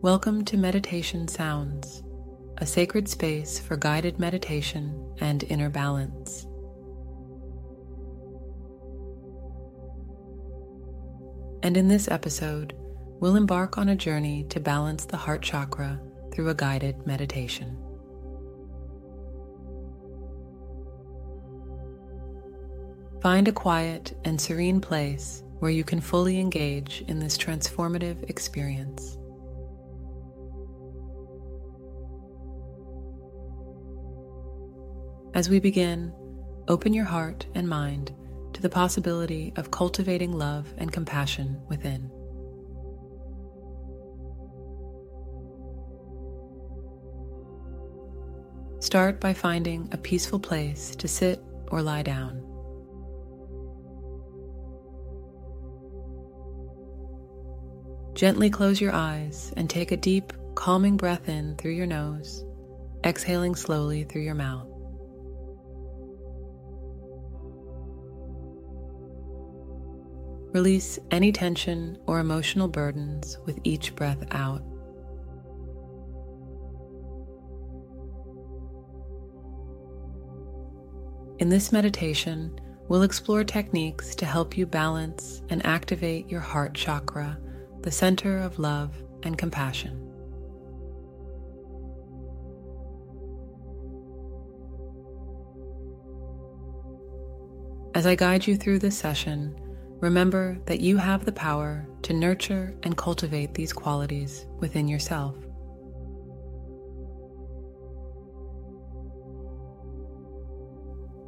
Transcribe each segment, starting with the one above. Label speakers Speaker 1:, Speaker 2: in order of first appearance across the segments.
Speaker 1: Welcome to Meditation Sounds, a sacred space for guided meditation and inner balance. And in this episode, we'll embark on a journey to balance the heart chakra through a guided meditation. Find a quiet and serene place where you can fully engage in this transformative experience. As we begin, open your heart and mind to the possibility of cultivating love and compassion within. Start by finding a peaceful place to sit or lie down. Gently close your eyes and take a deep, calming breath in through your nose, exhaling slowly through your mouth. Release any tension or emotional burdens with each breath out. In this meditation, we'll explore techniques to help you balance and activate your heart chakra, the center of love and compassion. As I guide you through this session, Remember that you have the power to nurture and cultivate these qualities within yourself.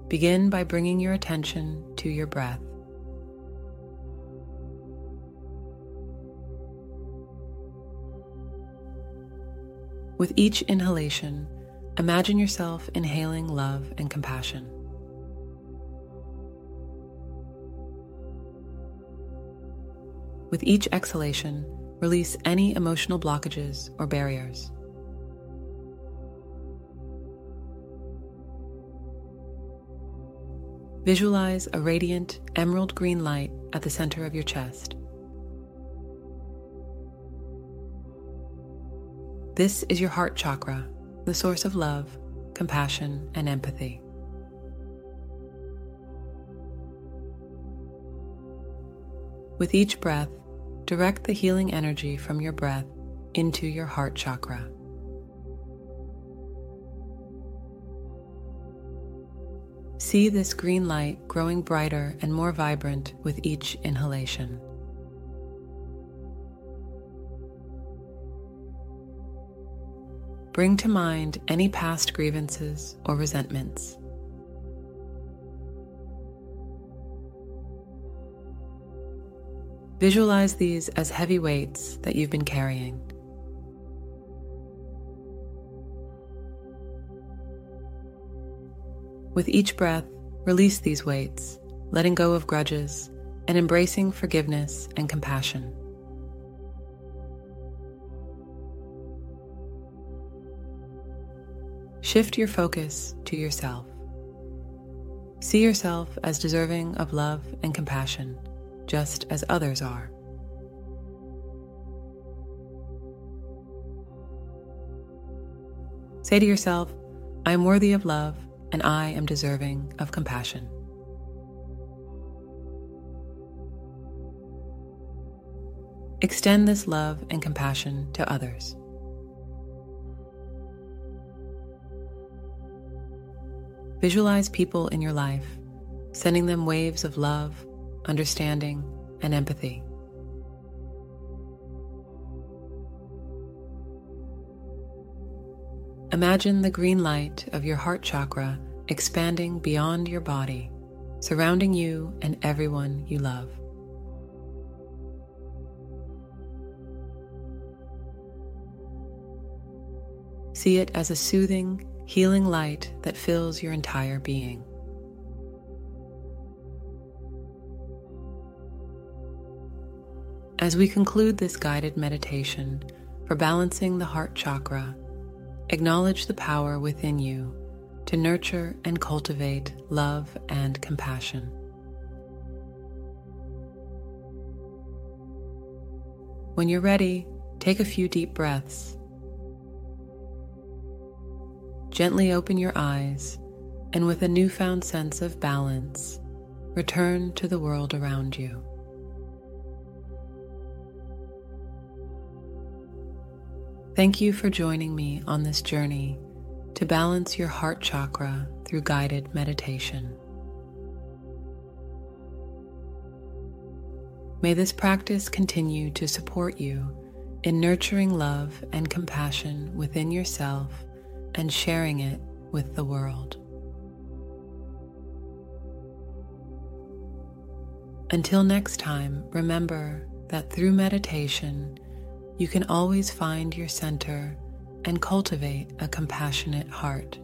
Speaker 1: Begin by bringing your attention to your breath. With each inhalation, imagine yourself inhaling love and compassion. With each exhalation, release any emotional blockages or barriers. Visualize a radiant emerald green light at the center of your chest. This is your heart chakra, the source of love, compassion, and empathy. With each breath, direct the healing energy from your breath into your heart chakra. See this green light growing brighter and more vibrant with each inhalation. Bring to mind any past grievances or resentments. Visualize these as heavy weights that you've been carrying. With each breath, release these weights, letting go of grudges and embracing forgiveness and compassion. Shift your focus to yourself. See yourself as deserving of love and compassion just as others are. Say to yourself, I am worthy of love and I am deserving of compassion. Extend this love and compassion to others. Visualize people in your life, sending them waves of love understanding, and empathy. Imagine the green light of your heart chakra expanding beyond your body, surrounding you and everyone you love. See it as a soothing, healing light that fills your entire being. As we conclude this guided meditation for balancing the heart chakra, acknowledge the power within you to nurture and cultivate love and compassion. When you're ready, take a few deep breaths. Gently open your eyes and, with a newfound sense of balance, return to the world around you. Thank you for joining me on this journey to balance your heart chakra through guided meditation. May this practice continue to support you in nurturing love and compassion within yourself and sharing it with the world. Until next time, remember that through meditation, you can always find your center and cultivate a compassionate heart.